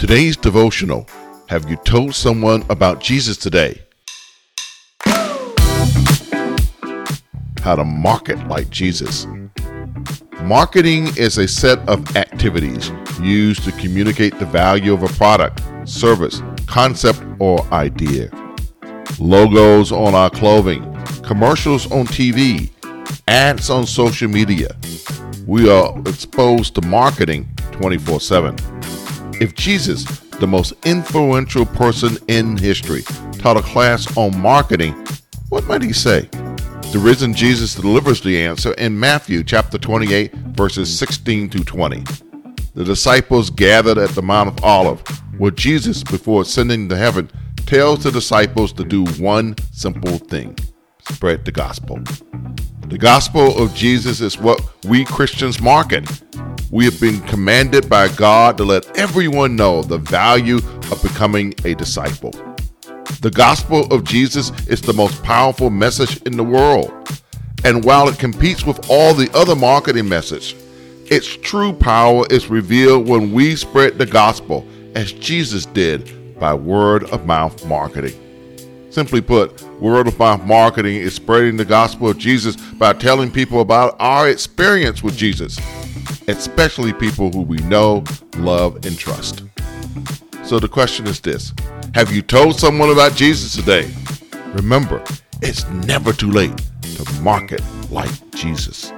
Today's devotional Have you told someone about Jesus today? How to market like Jesus. Marketing is a set of activities used to communicate the value of a product, service, concept, or idea. Logos on our clothing, commercials on TV, ads on social media. We are exposed to marketing 24 7. If Jesus, the most influential person in history, taught a class on marketing, what might he say? The risen Jesus delivers the answer in Matthew chapter 28, verses 16 to 20. The disciples gathered at the Mount of Olives, where Jesus, before ascending to heaven, tells the disciples to do one simple thing spread the gospel. The gospel of Jesus is what we Christians market. We have been commanded by God to let everyone know the value of becoming a disciple. The gospel of Jesus is the most powerful message in the world. And while it competes with all the other marketing messages, its true power is revealed when we spread the gospel as Jesus did by word of mouth marketing. Simply put, word of mouth marketing is spreading the gospel of Jesus by telling people about our experience with Jesus, especially people who we know, love, and trust. So the question is this Have you told someone about Jesus today? Remember, it's never too late to market like Jesus.